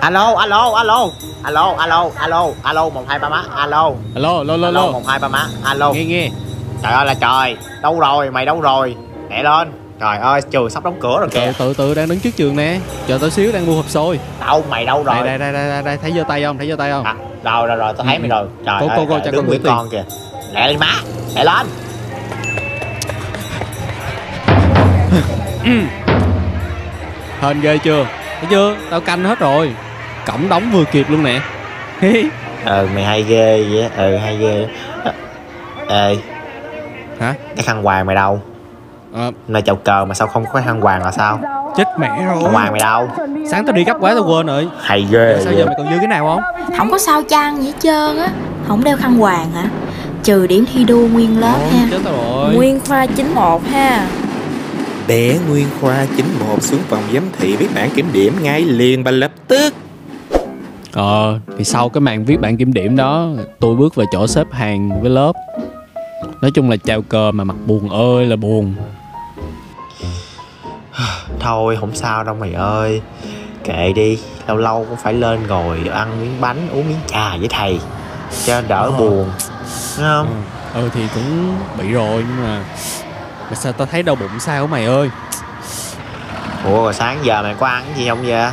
alo alo alo. Alo alo alo. Alo một hai ba má. Alo. Alo alo alo alo alo một hai ba má. Alo. Nghe nghe. Trời ơi là trời. Đâu rồi mày đâu rồi? Mẹ lên. Trời ơi trường sắp đóng cửa rồi kìa. tự tự đang đứng trước trường nè. Chờ tao xíu đang mua hộp xôi. Đâu mày đâu rồi? đây đây đây đây. Đây thấy giơ tay không? Thấy giơ tay không? À, rồi rồi rồi tao thấy Ừ. mày rồi. Trời Cô- ơi cô- cô trời, cho đứng con con kìa. Lẹ lên má. Lẹ lên hên ghê chưa? Thấy chưa? Tao canh hết rồi. Cổng đóng vừa kịp luôn nè. Ừ mày hay ghê vậy á. ừ hay ghê ê hả? cái khăn hoàng mày đâu? Ờ, nơi chậu cờ mà sao không có khăn hoàng là sao? Chết mẹ rồi. Khăn hoàng mày đâu? Sáng tao đi gấp quá tao quên rồi. Hay ghê sao vậy? giờ mày còn dư cái nào không? Không có sao chăng gì hết trơn á. Không đeo khăn hoàng hả? Trừ điểm thi đua nguyên lớp Ồ, ha. chết tao rồi. Nguyên khoa 91 ha Bé Nguyên Khoa 91 xuống phòng giám thị viết bản kiểm điểm ngay liền và lập tức. Ờ, thì sau cái màn viết bản kiểm điểm đó Tôi bước vào chỗ xếp hàng với lớp. Nói chung là chào cờ mà mặt buồn ơi là buồn. Thôi không sao đâu mày ơi. Kệ đi lâu lâu cũng phải lên ngồi ăn miếng bánh uống miếng trà với thầy cho đỡ Ờ. buồn. Đúng không? Ừ thì cũng bị rồi nhưng mà Mà sao tao thấy đau bụng sao mày ơi? Ủa rồi sáng giờ mày có ăn cái gì không vậy?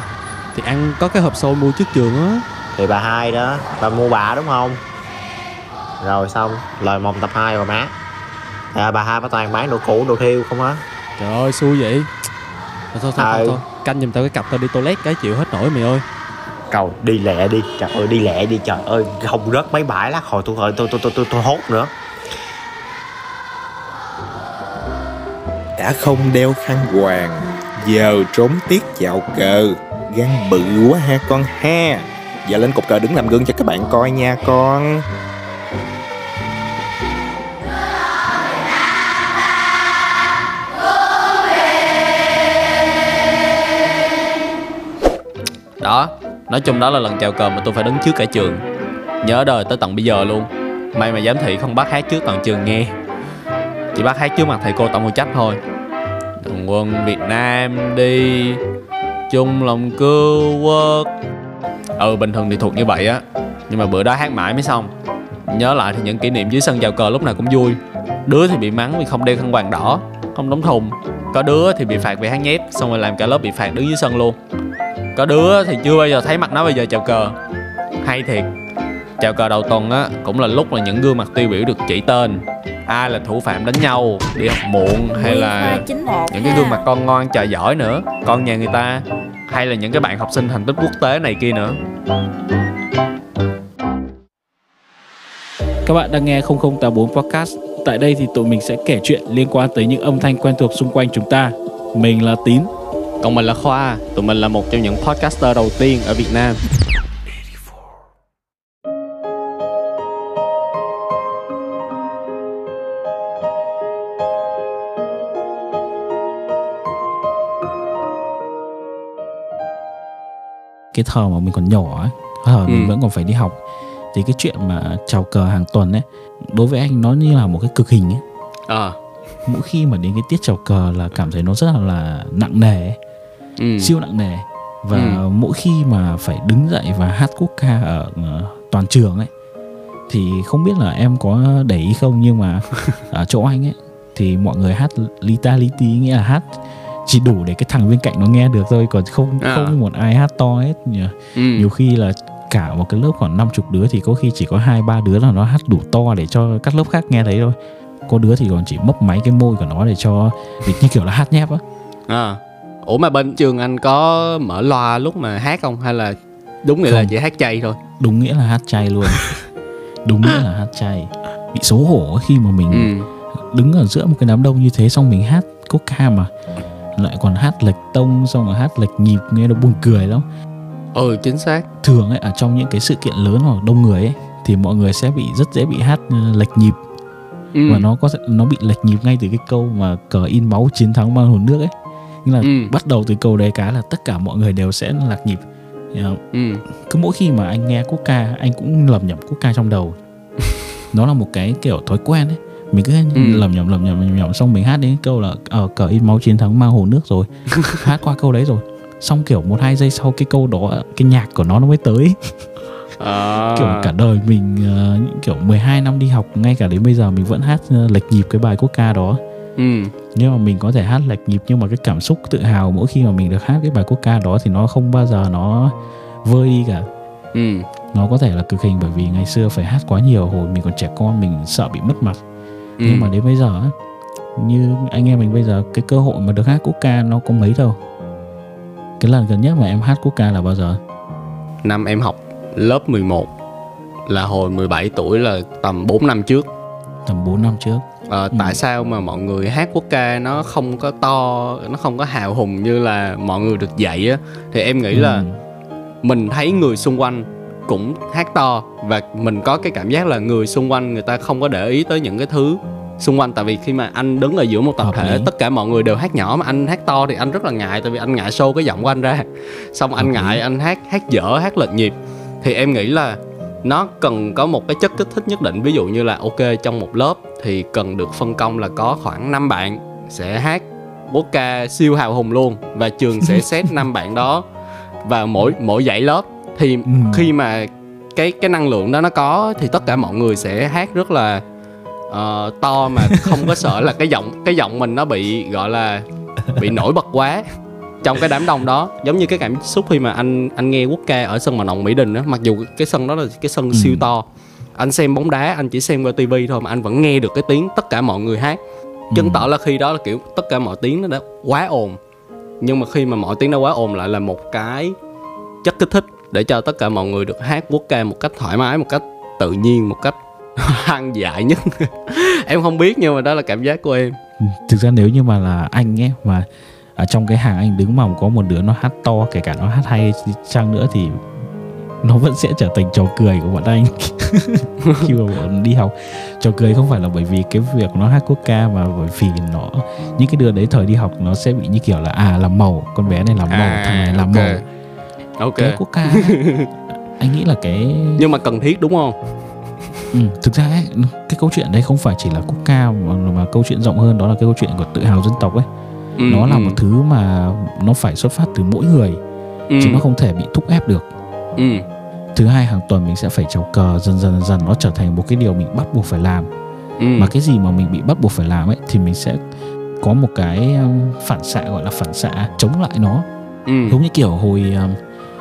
Thì ăn có cái hộp xôi mua trước trường á. Thì bà hai đó bà mua bà đúng không? Rồi xong lời mồm tập hai bà má. À, bà hai bà toàn bán đồ cũ đồ thiêu không á. Trời ơi xui vậy. Thôi thôi thôi, thôi, Ừ. thôi. Canh giùm tao cái cặp tao đi toilet cái chịu hết nổi mày ơi. Cầu đi lẹ đi. Trời ơi đi lẹ đi. Trời ơi không rớt mấy bãi lá. Hồi tôi tôi tôi tôi tôi, tôi, tôi hốt nữa đã không đeo khăn hoàng giờ trốn tiết dạo cờ, gan bự quá ha con ha. Giờ lên cột cờ đứng làm gương cho các bạn coi nha con. Đó, Nói chung đó là lần chào cờ mà tôi phải đứng trước cả trường. Nhớ đời tới tận bây giờ luôn. May mà giám thị không bắt hát trước toàn trường nghe. Chỉ bắt hát trước mặt thầy cô tổng phụ trách thôi. Thường quân Việt Nam đi Chung lòng cứu quốc. Ừ bình thường thì thuộc như vậy á, Nhưng mà bữa đó hát mãi mới xong. Nhớ lại thì những kỷ niệm dưới sân chào cờ lúc nào cũng vui. Đứa thì bị mắng vì không đeo khăn quàng đỏ, Không đóng thùng. Có đứa thì bị phạt vì hát nhép, Xong rồi làm cả lớp bị phạt đứng dưới sân luôn. Có đứa thì chưa bao giờ thấy mặt nó bây giờ chào cờ. Hay thiệt, chào cờ đầu tuần á, cũng là lúc là những gương mặt tiêu biểu được chỉ tên ai là thủ phạm đánh nhau đi học muộn hay là khoa 91 những cái gương mặt con ngon trời giỏi nữa con nhà người ta hay là những cái bạn học sinh thành tích quốc tế này kia nữa Các bạn đang nghe 0084 Podcast. Tại đây thì tụi mình sẽ kể chuyện liên quan tới những âm thanh quen thuộc xung quanh chúng ta. Mình là Tín. còn mình là khoa tụi mình là một trong những podcaster đầu tiên ở việt nam Cái thời mà mình còn nhỏ ấy, thời Ừ. mình vẫn còn phải đi học. Thì cái chuyện mà chào cờ hàng tuần ấy, đối với anh nó như là một cái cực hình ấy. ờ Mỗi khi mà đến cái tiết chào cờ là cảm thấy nó rất là, là nặng nề ấy, ừ. siêu nặng nề. Và Ừ. mỗi khi mà phải đứng dậy và hát quốc ca ở ờ, toàn trường ấy thì không biết là em có để ý không nhưng mà ở chỗ anh ấy thì mọi người hát lý ta lý tí nghĩa là hát chỉ đủ để cái thằng bên cạnh nó nghe được thôi còn không À. không một ai hát to hết nhỉ. ừ. nhiều khi là cả một cái lớp khoảng 50 đứa thì có khi chỉ có hai ba đứa là nó hát đủ to để cho các lớp khác nghe thấy thôi có đứa thì còn chỉ mấp máy cái môi của nó để cho để như kiểu là hát nhép á À. Ủa mà bên trường anh có mở loa lúc mà hát không hay là đúng nghĩa là Không. chỉ hát chay thôi? đúng nghĩa là hát chay luôn đúng nghĩa là hát chay bị xấu hổ khi mà mình Ừ. đứng ở giữa một cái đám đông như thế xong mình hát quốc ca mà lại còn hát lệch tông xong rồi hát lệch nhịp nghe nó buồn cười lắm Ừ chính xác. thường ấy ở trong những cái sự kiện lớn hoặc đông người ấy thì mọi người sẽ bị rất dễ bị hát ờ, lệch nhịp Ừ. và nó có nó bị lệch nhịp ngay từ cái câu mà cờ in máu chiến thắng mang hồn nước ấy nghĩa là Ừ. bắt đầu từ câu đấy cái là tất cả mọi người đều sẽ lạc nhịp không? Ừ. cứ mỗi khi mà anh nghe quốc ca anh cũng lầm nhầm quốc ca trong đầu nó là một cái kiểu thói quen ấy mình cứ Ừ. lầm nhầm lầm nhầm lầm nhầm xong mình hát đến câu là ờ cờ in máu chiến thắng mang hồ nước rồi. Hát qua câu đấy rồi. Xong kiểu một hai giây sau cái câu đó cái nhạc của nó nó mới tới. À, kiểu cả đời mình những kiểu 12 năm đi học ngay cả đến bây giờ mình vẫn hát ờ, lệch nhịp cái bài quốc ca đó. Ừ. Nhưng mà mình có thể hát lệch nhịp nhưng mà cái cảm xúc tự hào mỗi khi mà mình được hát cái bài quốc ca đó thì nó không bao giờ nó vơi đi cả. Ừ. Nó có thể là cực hình bởi vì ngày xưa phải hát quá nhiều hồi mình còn trẻ con mình sợ bị mất mặt ừ. nhưng mà đến bây giờ như anh em mình bây giờ cái cơ hội mà được hát quốc ca nó có mấy đâu cái lần gần nhất mà em hát quốc ca là bao giờ năm em học lớp 11 là hồi 17 tuổi là tầm 4 năm trước tầm 4 năm trước Ờ, Ừ. tại sao mà mọi người hát quốc ca nó không có to nó không có hào hùng như là mọi người được dạy á thì em nghĩ là Ừ. mình thấy người xung quanh cũng hát to và mình có cái cảm giác là người xung quanh người ta không có để ý tới những cái thứ xung quanh. Tại vì khi mà anh đứng ở giữa một tập Hợp thể lý. tất cả mọi người đều hát nhỏ mà anh hát to thì anh rất là ngại tại vì anh ngại show cái giọng của anh ra. Xong anh ngại anh hát hát dở hát lệch nhịp. Thì em nghĩ là nó cần có một cái chất kích thích nhất định. Ví dụ như là ok trong một lớp thì cần được phân công là có khoảng 5 bạn sẽ hát quốc ca siêu hào hùng luôn và trường sẽ xét năm bạn đó và mỗi mỗi dãy lớp thì Ừ. khi mà cái cái năng lượng đó nó có thì tất cả mọi người sẽ hát rất là ờ, to mà không có sợ là cái giọng cái giọng mình nó bị gọi là bị nổi bật quá trong cái đám đông đó giống như cái cảm xúc khi mà anh anh nghe quốc ca ở sân vận động Mỹ Đình á mặc dù cái sân đó là cái sân Ừ. siêu to anh xem bóng đá anh chỉ xem qua tivi thôi mà anh vẫn nghe được cái tiếng tất cả mọi người hát chứng Ừ. tỏ là khi đó là kiểu tất cả mọi tiếng nó đã quá ồn nhưng mà khi mà mọi tiếng nó quá ồn lại là một cái chất kích thích để cho tất cả mọi người được hát quốc ca một cách thoải mái một cách tự nhiên một cách hoang dại nhất. Em không biết nhưng mà đó là cảm giác của em. Ừ, thực ra nếu như mà là anh ấy mà ở trong cái hàng anh đứng mà có một đứa nó hát to kể cả nó hát hay chăng nữa thì nó vẫn sẽ trở thành trò cười của bọn anh. Khi mà bọn đi học. Trò cười không phải là bởi vì cái việc nó hát quốc ca mà bởi vì nó những cái đứa đấy thời đi học nó sẽ bị như kiểu là à làm màu con bé này làm màu À, thằng này làm ok. màu ok. Cái quốc ca. Anh nghĩ là cái nhưng mà cần thiết đúng không? Ừ, thực ra ấy, cái câu chuyện đấy không phải chỉ là quốc ca mà, mà câu chuyện rộng hơn đó là cái câu chuyện của tự hào dân tộc ấy. Ừ, nó là ừ, một thứ mà nó phải xuất phát từ mỗi người ừ, chứ nó không thể bị thúc ép được. Ừ, thứ hai hàng tuần mình sẽ phải trào cờ dần dần dần nó trở thành một cái điều mình bắt buộc phải làm. Ừ, mà cái gì mà mình bị bắt buộc phải làm ấy thì mình sẽ có một cái um, phản xạ gọi là phản xạ chống lại nó. Ừ, giống như kiểu hồi um,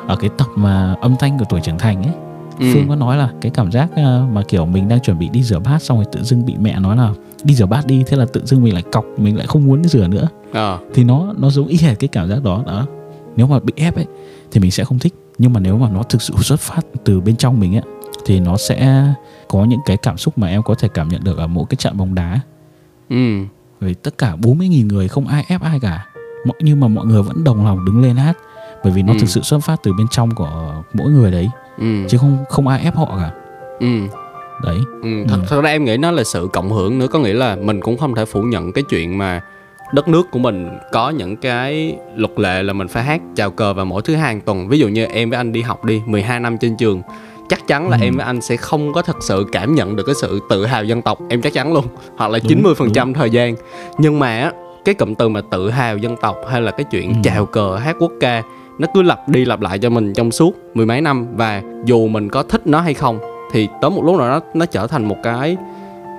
ở cái tập mà âm thanh của tuổi trưởng thành ấy ừ, Phương có nói là cái cảm giác uh, mà kiểu mình đang chuẩn bị đi rửa bát xong rồi tự dưng bị mẹ nói là đi rửa bát đi thế là tự dưng mình lại cọc mình lại không muốn rửa nữa. Ờ, thì nó nó giống y hệt cái cảm giác đó đó. Nếu mà bị ép ấy thì mình sẽ không thích. Nhưng mà nếu mà nó thực sự xuất phát từ bên trong mình ấy thì nó sẽ có những cái cảm xúc mà em có thể cảm nhận được ở mỗi cái trận bóng đá. Ừ, vì tất cả 40.000 người không ai ép ai cả. Nhưng mà mọi người vẫn đồng lòng đứng lên hát bởi vì nó Ừ. thực sự xuất phát từ bên trong của mỗi người đấy ừ, chứ không không ai ép họ cả ừ. đấy Ừ, thật, Ừ. thật ra em nghĩ nó là sự cộng hưởng nữa có nghĩa là mình cũng không thể phủ nhận cái chuyện mà đất nước của mình có những cái luật lệ là mình phải hát chào cờ vào mỗi thứ hai hàng tuần ví dụ như em với anh đi học đi 12 năm trên trường chắc chắn là Ừ. em với anh sẽ không có thật sự cảm nhận được cái sự tự hào dân tộc em chắc chắn luôn hoặc là Đúng, 90% thời gian nhưng mà cái cụm từ mà tự hào dân tộc hay là cái chuyện Ừ. chào cờ hát quốc ca nó cứ lặp đi lặp lại cho mình trong suốt mười mấy năm và dù mình có thích nó hay không thì tới một lúc nào đó nó trở thành một cái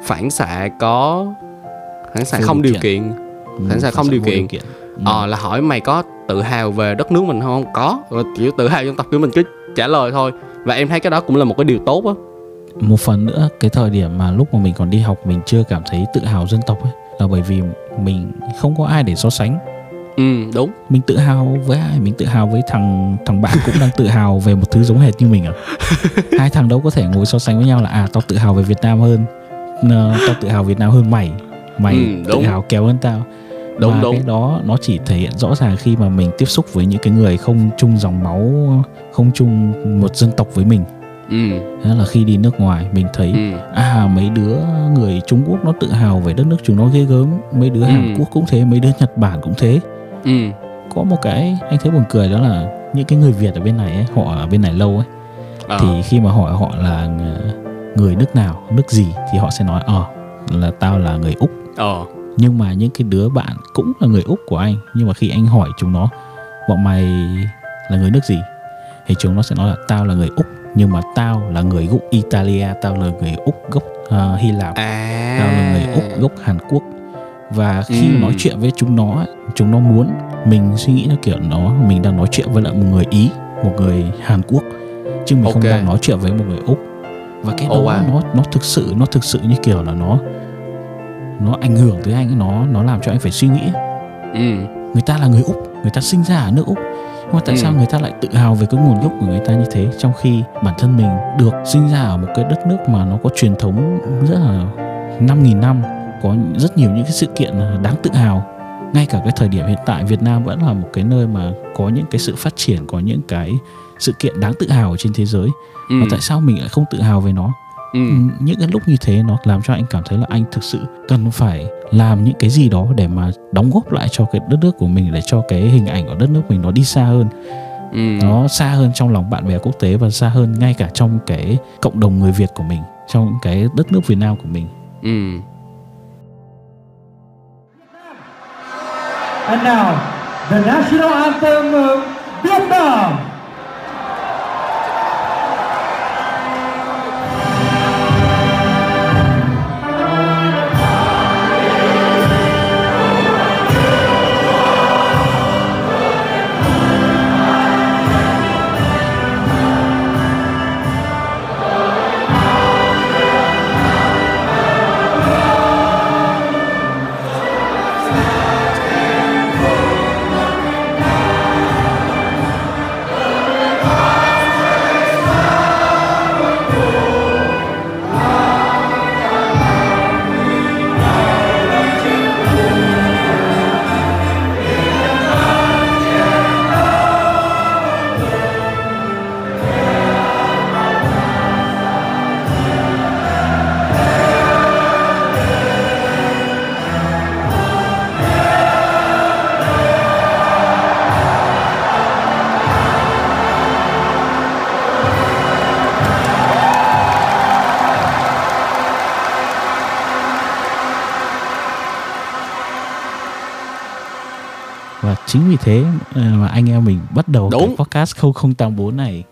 phản xạ có phản xạ không điều kiện. Ừ, Phản xạ không điều kiện. Ừ. ờ là hỏi mày có tự hào về đất nước mình không? Có. Rồi kiểu tự hào dân tộc kiểu mình cứ trả lời thôi. Và em thấy cái đó cũng là một cái điều tốt á. Một phần nữa cái thời điểm mà lúc mà mình còn đi học mình chưa cảm thấy tự hào dân tộc ấy là bởi vì mình không có ai để so sánh ừ đúng. Mình tự hào với ai? Mình tự hào với thằng thằng bạn cũng đang tự hào về một thứ giống hệt như mình à? Hai thằng đâu có thể ngồi so sánh với nhau là à tao tự hào về Việt Nam hơn ờ, tao tự hào Việt Nam hơn mày. Mày Ừ, tự đúng. hào kéo hơn tao. Đúng và đúng. cái đó nó chỉ thể hiện rõ ràng khi mà mình tiếp xúc với những cái người không chung dòng máu không chung một dân tộc với mình. Ừ. Đó là khi đi nước ngoài mình thấy ừ. à mấy đứa người Trung Quốc nó tự hào về đất nước chúng nó ghê gớm mấy đứa Ừ. Hàn Quốc cũng thế mấy đứa Nhật Bản cũng thế ừ. Có một cái anh thấy buồn cười đó là những cái người Việt ở bên này ấy, họ ở bên này lâu ấy Ờ. thì khi mà hỏi họ là ng- người nước nào nước gì thì họ sẽ nói ờ là tao là người úc. Ờ. Nhưng mà những cái đứa bạn cũng là người úc của anh nhưng mà khi anh hỏi chúng nó bọn mày là người nước gì? thì chúng nó sẽ nói là tao là người úc nhưng mà tao là người gốc italia tao là người úc gốc ờ, hy lạp à. tao là người úc gốc hàn quốc và khi Ừ. nói chuyện với chúng nó chúng nó muốn mình suy nghĩ nó kiểu nó mình đang nói chuyện với lại một người ý một người hàn quốc chứ mình không Ok. đang nói chuyện với một người úc và cái đó Oh, wow. nó nó thực sự nó thực sự như kiểu là nó nó ảnh hưởng tới anh nó nó làm cho anh phải suy nghĩ ừ người ta là người úc người ta sinh ra ở nước úc nhưng mà tại Ừ. sao người ta lại tự hào về cái nguồn gốc của người ta như thế trong khi bản thân mình được sinh ra ở một cái đất nước mà nó có truyền thống rất là 5.000 năm có rất nhiều những cái sự kiện đáng tự hào. Ngay cả cái thời điểm hiện tại Việt Nam vẫn là một cái nơi mà có những cái sự phát triển có những cái sự kiện đáng tự hào trên thế giới. Ừ. và tại sao mình lại không tự hào về nó? Ừ những cái lúc như thế nó làm cho anh cảm thấy là anh thực sự cần phải làm những cái gì đó để mà đóng góp lại cho cái đất nước của mình để cho cái hình ảnh của đất nước mình nó đi xa hơn. Ừ. Nó xa hơn trong lòng bạn bè quốc tế và xa hơn ngay cả trong cái cộng đồng người Việt của mình trong cái đất nước Việt Nam của mình. Ừ And now, the national anthem of Vietnam. Và chính vì thế ờ, mà anh em mình bắt đầu Đúng. cái podcast 0084 này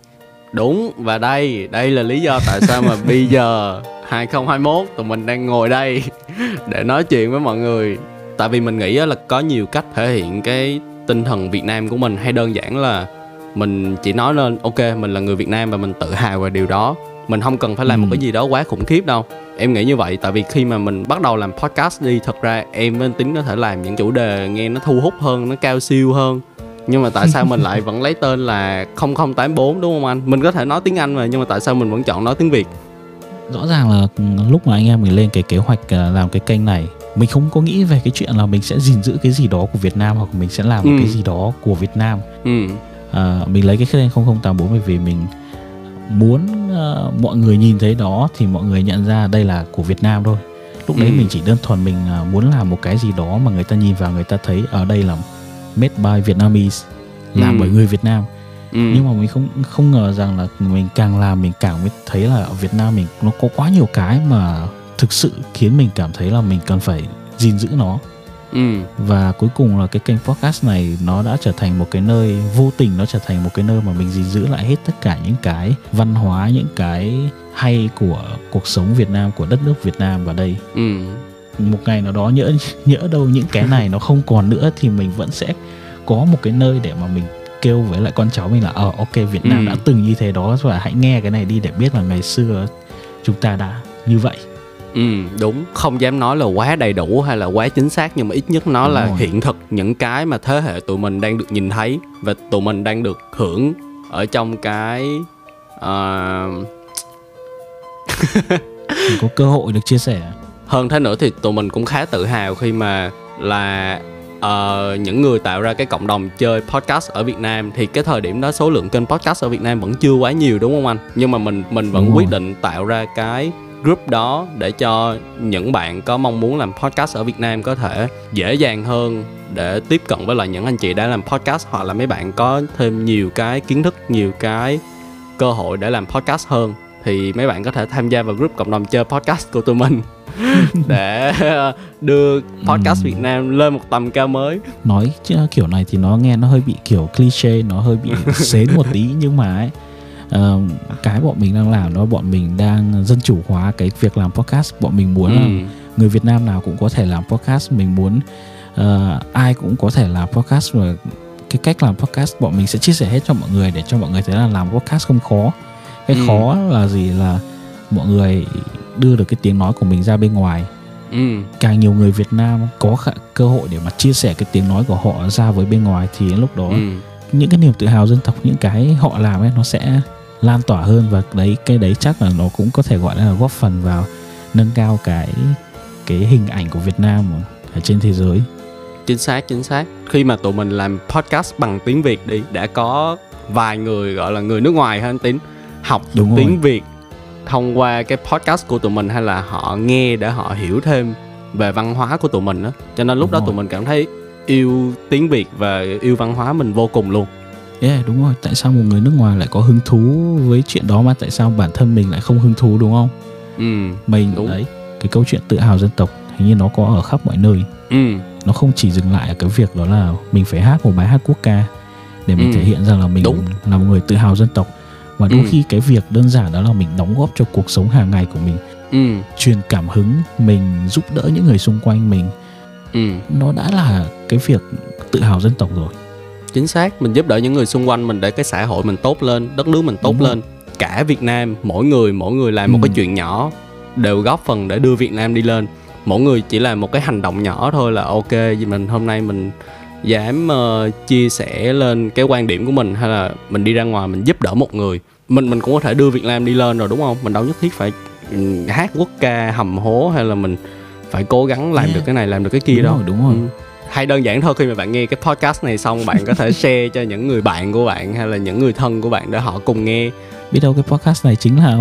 Đúng và đây đây là lý do tại sao mà bây giờ 2021 tụi mình đang ngồi đây để nói chuyện với mọi người. Tại vì mình nghĩ á là có nhiều cách thể hiện cái tinh thần Việt Nam của mình hay đơn giản là mình chỉ nói lên ok mình là người Việt Nam và mình tự hào về điều đó. Mình không cần phải làm Ừ. một cái gì đó quá khủng khiếp đâu. Em nghĩ như vậy tại vì khi mà mình bắt đầu làm podcast đi thật ra em với tính có thể làm những chủ đề nghe nó thu hút hơn, nó cao siêu hơn nhưng mà tại sao mình lại vẫn lấy tên là 0084 đúng không anh? Mình có thể nói tiếng Anh mà nhưng mà tại sao mình vẫn chọn nói tiếng Việt? rõ ràng là ừ, lúc mà anh em mình lên cái kế hoạch ờ, làm cái kênh này mình không có nghĩ về cái chuyện là mình sẽ gìn giữ cái gì đó của Việt Nam hoặc mình sẽ làm một Ừ. cái gì đó của Việt Nam Ừ, Ờ, mình lấy cái kênh 0084 bởi vì mình muốn ờ, mọi người nhìn thấy đó thì mọi người nhận ra đây là của Việt Nam thôi lúc đấy Ừ. mình chỉ đơn thuần mình ờ, muốn làm một cái gì đó mà người ta nhìn vào người ta thấy ở đây là made by Vietnamese làm Ừ. bởi người Việt Nam ừ, nhưng mà mình không không ngờ rằng là mình càng làm mình càng mới thấy là ở Việt Nam mình nó có quá nhiều cái mà thực sự khiến mình cảm thấy là mình cần phải gìn giữ nó ừ, và cuối cùng là cái kênh podcast này nó đã trở thành một cái nơi vô tình nó trở thành một cái nơi mà mình gìn giữ lại hết tất cả những cái văn hóa những cái hay của cuộc sống Việt Nam của đất nước Việt Nam vào đây. Ừ, một ngày nào đó nhỡ nhỡ đâu những cái này nó không còn nữa thì mình vẫn sẽ có một cái nơi để mà mình kêu với lại con cháu mình là ờ ok Việt Nam Ừ. đã từng như thế đó và hãy nghe cái này đi để biết là ngày xưa chúng ta đã như vậy ừ, đúng. Không dám nói là quá đầy đủ hay là quá chính xác nhưng mà ít nhất nó Đúng là rồi. hiện thực những cái mà thế hệ tụi mình đang được nhìn thấy và tụi mình đang được hưởng ở trong cái ờ, mình có cơ hội được chia sẻ hơn thế nữa thì tụi mình cũng khá tự hào khi mà là ờ, những người tạo ra cái cộng đồng chơi podcast ở Việt Nam thì cái thời điểm đó số lượng kênh podcast ở Việt Nam vẫn chưa quá nhiều đúng không anh? Nhưng mà mình mình vẫn Đúng quyết định tạo ra cái group đó để cho những bạn có mong muốn làm podcast ở Việt Nam có thể dễ dàng hơn để tiếp cận với lại những anh chị đã làm podcast hoặc là mấy bạn có thêm nhiều cái kiến thức, nhiều cái cơ hội để làm podcast hơn thì mấy bạn có thể tham gia vào group cộng đồng chơi podcast của tụi mình để đưa podcast Việt Nam lên một tầm cao mới. Nói kiểu này thì nó nghe nó hơi bị kiểu cliché nó hơi bị xến một tí nhưng mà ấy ờ, cái bọn mình đang làm đó bọn mình đang dân chủ hóa cái việc làm podcast. Bọn mình muốn ừ. người Việt Nam nào cũng có thể làm podcast. Mình muốn ờ, ai cũng có thể làm podcast và cái cách làm podcast bọn mình sẽ chia sẻ hết cho mọi người để cho mọi người thấy là làm podcast không khó. Cái Ừ. khó là gì? Là mọi người đưa được cái tiếng nói của mình ra bên ngoài. Ừ. Càng nhiều người Việt Nam có khả, cơ hội để mà chia sẻ cái tiếng nói của họ ra với bên ngoài thì lúc đó ừ. những cái niềm tự hào dân tộc những cái họ làm ấy nó sẽ lan tỏa hơn và đấy cái đấy chắc là nó cũng có thể gọi là góp phần vào nâng cao cái cái hình ảnh của Việt Nam ở trên thế giới. Chính xác chính xác. Khi mà tụi mình làm podcast bằng tiếng việt đi đã có vài người gọi là người nước ngoài ha anh tín? Học Đúng rồi. tiếng việt thông qua cái podcast của tụi mình hay là họ nghe để họ hiểu thêm về văn hóa của tụi mình đó cho nên lúc Đúng đó rồi. tụi mình cảm thấy yêu tiếng việt và yêu văn hóa mình vô cùng luôn yeah, đúng rồi. Tại sao một người nước ngoài lại có hứng thú với chuyện đó mà tại sao bản thân mình lại không hứng thú đúng không? Ừ mình Đúng. đấy cái câu chuyện tự hào dân tộc hình như nó có ở khắp mọi nơi. Ừ. Nó không chỉ dừng lại ở cái việc đó là mình phải hát một bài hát quốc ca để mình Ừ. thể hiện rằng là mình Đúng. là một người tự hào dân tộc. Và đôi Ừ. khi cái việc đơn giản đó là mình đóng góp cho cuộc sống hàng ngày của mình. Ừ. Truyền cảm hứng mình giúp đỡ những người xung quanh mình. Ừ. Nó đã là cái việc tự hào dân tộc rồi chính xác mình giúp đỡ những người xung quanh mình để cái xã hội mình tốt lên đất nước mình tốt Đúng rồi. lên cả việt nam mỗi người mỗi người làm một Ừ. cái chuyện nhỏ đều góp phần để đưa việt nam đi lên mỗi người chỉ làm một cái hành động nhỏ thôi là ok vì mình hôm nay mình dám ờ, chia sẻ lên cái quan điểm của mình hay là mình đi ra ngoài mình giúp đỡ một người mình mình cũng có thể đưa việt nam đi lên rồi đúng không mình đâu nhất thiết phải ừ, hát quốc ca hầm hố hay là mình phải cố gắng làm Yeah. được cái này làm được cái kia đúng đâu rồi đúng rồi Ừ. hay đơn giản thôi khi mà bạn nghe cái podcast này xong bạn có thể share cho những người bạn của bạn hay là những người thân của bạn để họ cùng nghe. Biết đâu cái podcast này chính là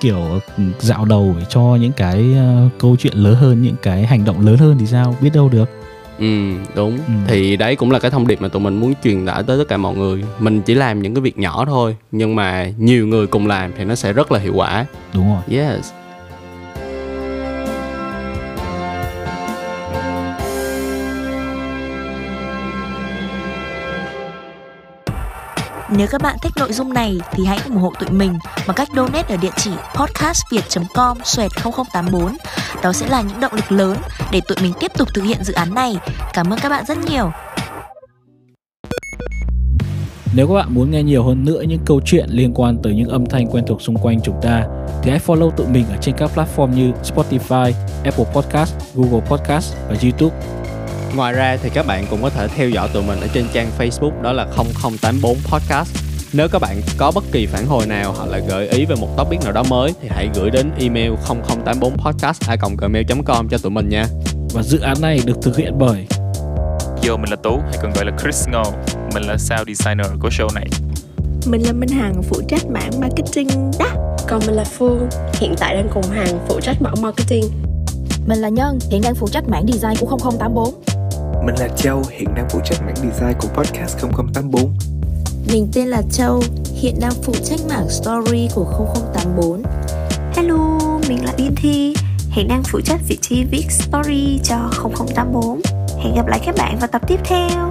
kiểu dạo đầu để cho những cái ờ, câu chuyện lớn hơn những cái hành động lớn hơn thì sao? Biết đâu được. Ừ đúng. Ừ. thì đấy cũng là cái thông điệp mà tụi mình muốn truyền tải tới tất cả mọi người. Mình chỉ làm những cái việc nhỏ thôi nhưng mà nhiều người cùng làm thì nó sẽ rất là hiệu quả. Đúng rồi. Yes Nếu các bạn thích nội dung này thì hãy ủng hộ tụi mình bằng cách donate ở địa chỉ podcastviet.com xoẹt 0084. Đó sẽ là những động lực lớn để tụi mình tiếp tục thực hiện dự án này. Cảm ơn các bạn rất nhiều. Nếu các bạn muốn nghe nhiều hơn nữa những câu chuyện liên quan tới những âm thanh quen thuộc xung quanh chúng ta thì hãy follow tụi mình ở trên các platform như Spotify, Apple Podcast, Google Podcast và YouTube. Ngoài ra thì các bạn cũng có thể theo dõi tụi mình ở trên trang Facebook đó là 0084 Podcast. Nếu các bạn có bất kỳ phản hồi nào hoặc là gợi ý về một topic nào đó mới thì hãy gửi đến email 0084 podcast@gmail.com cho tụi mình nha. Và dự án này được thực hiện bởi Yo, mình là Tú, hay còn gọi là Chris Ngô. Mình là sound designer của show này. Mình là Minh Hằng phụ trách mảng marketing đó Còn mình là Phương, hiện tại đang cùng Hằng phụ trách mảng marketing. Mình là Nhân, hiện đang phụ trách mảng design của 0084. Mình là Châu, hiện đang phụ trách mảng design của podcast 0084. Mình tên là Châu, hiện đang phụ trách mảng story của 0084 Hello, mình là Yên Thi, hiện đang phụ trách vị trí viết story cho 0084 Hẹn gặp lại các bạn vào tập tiếp theo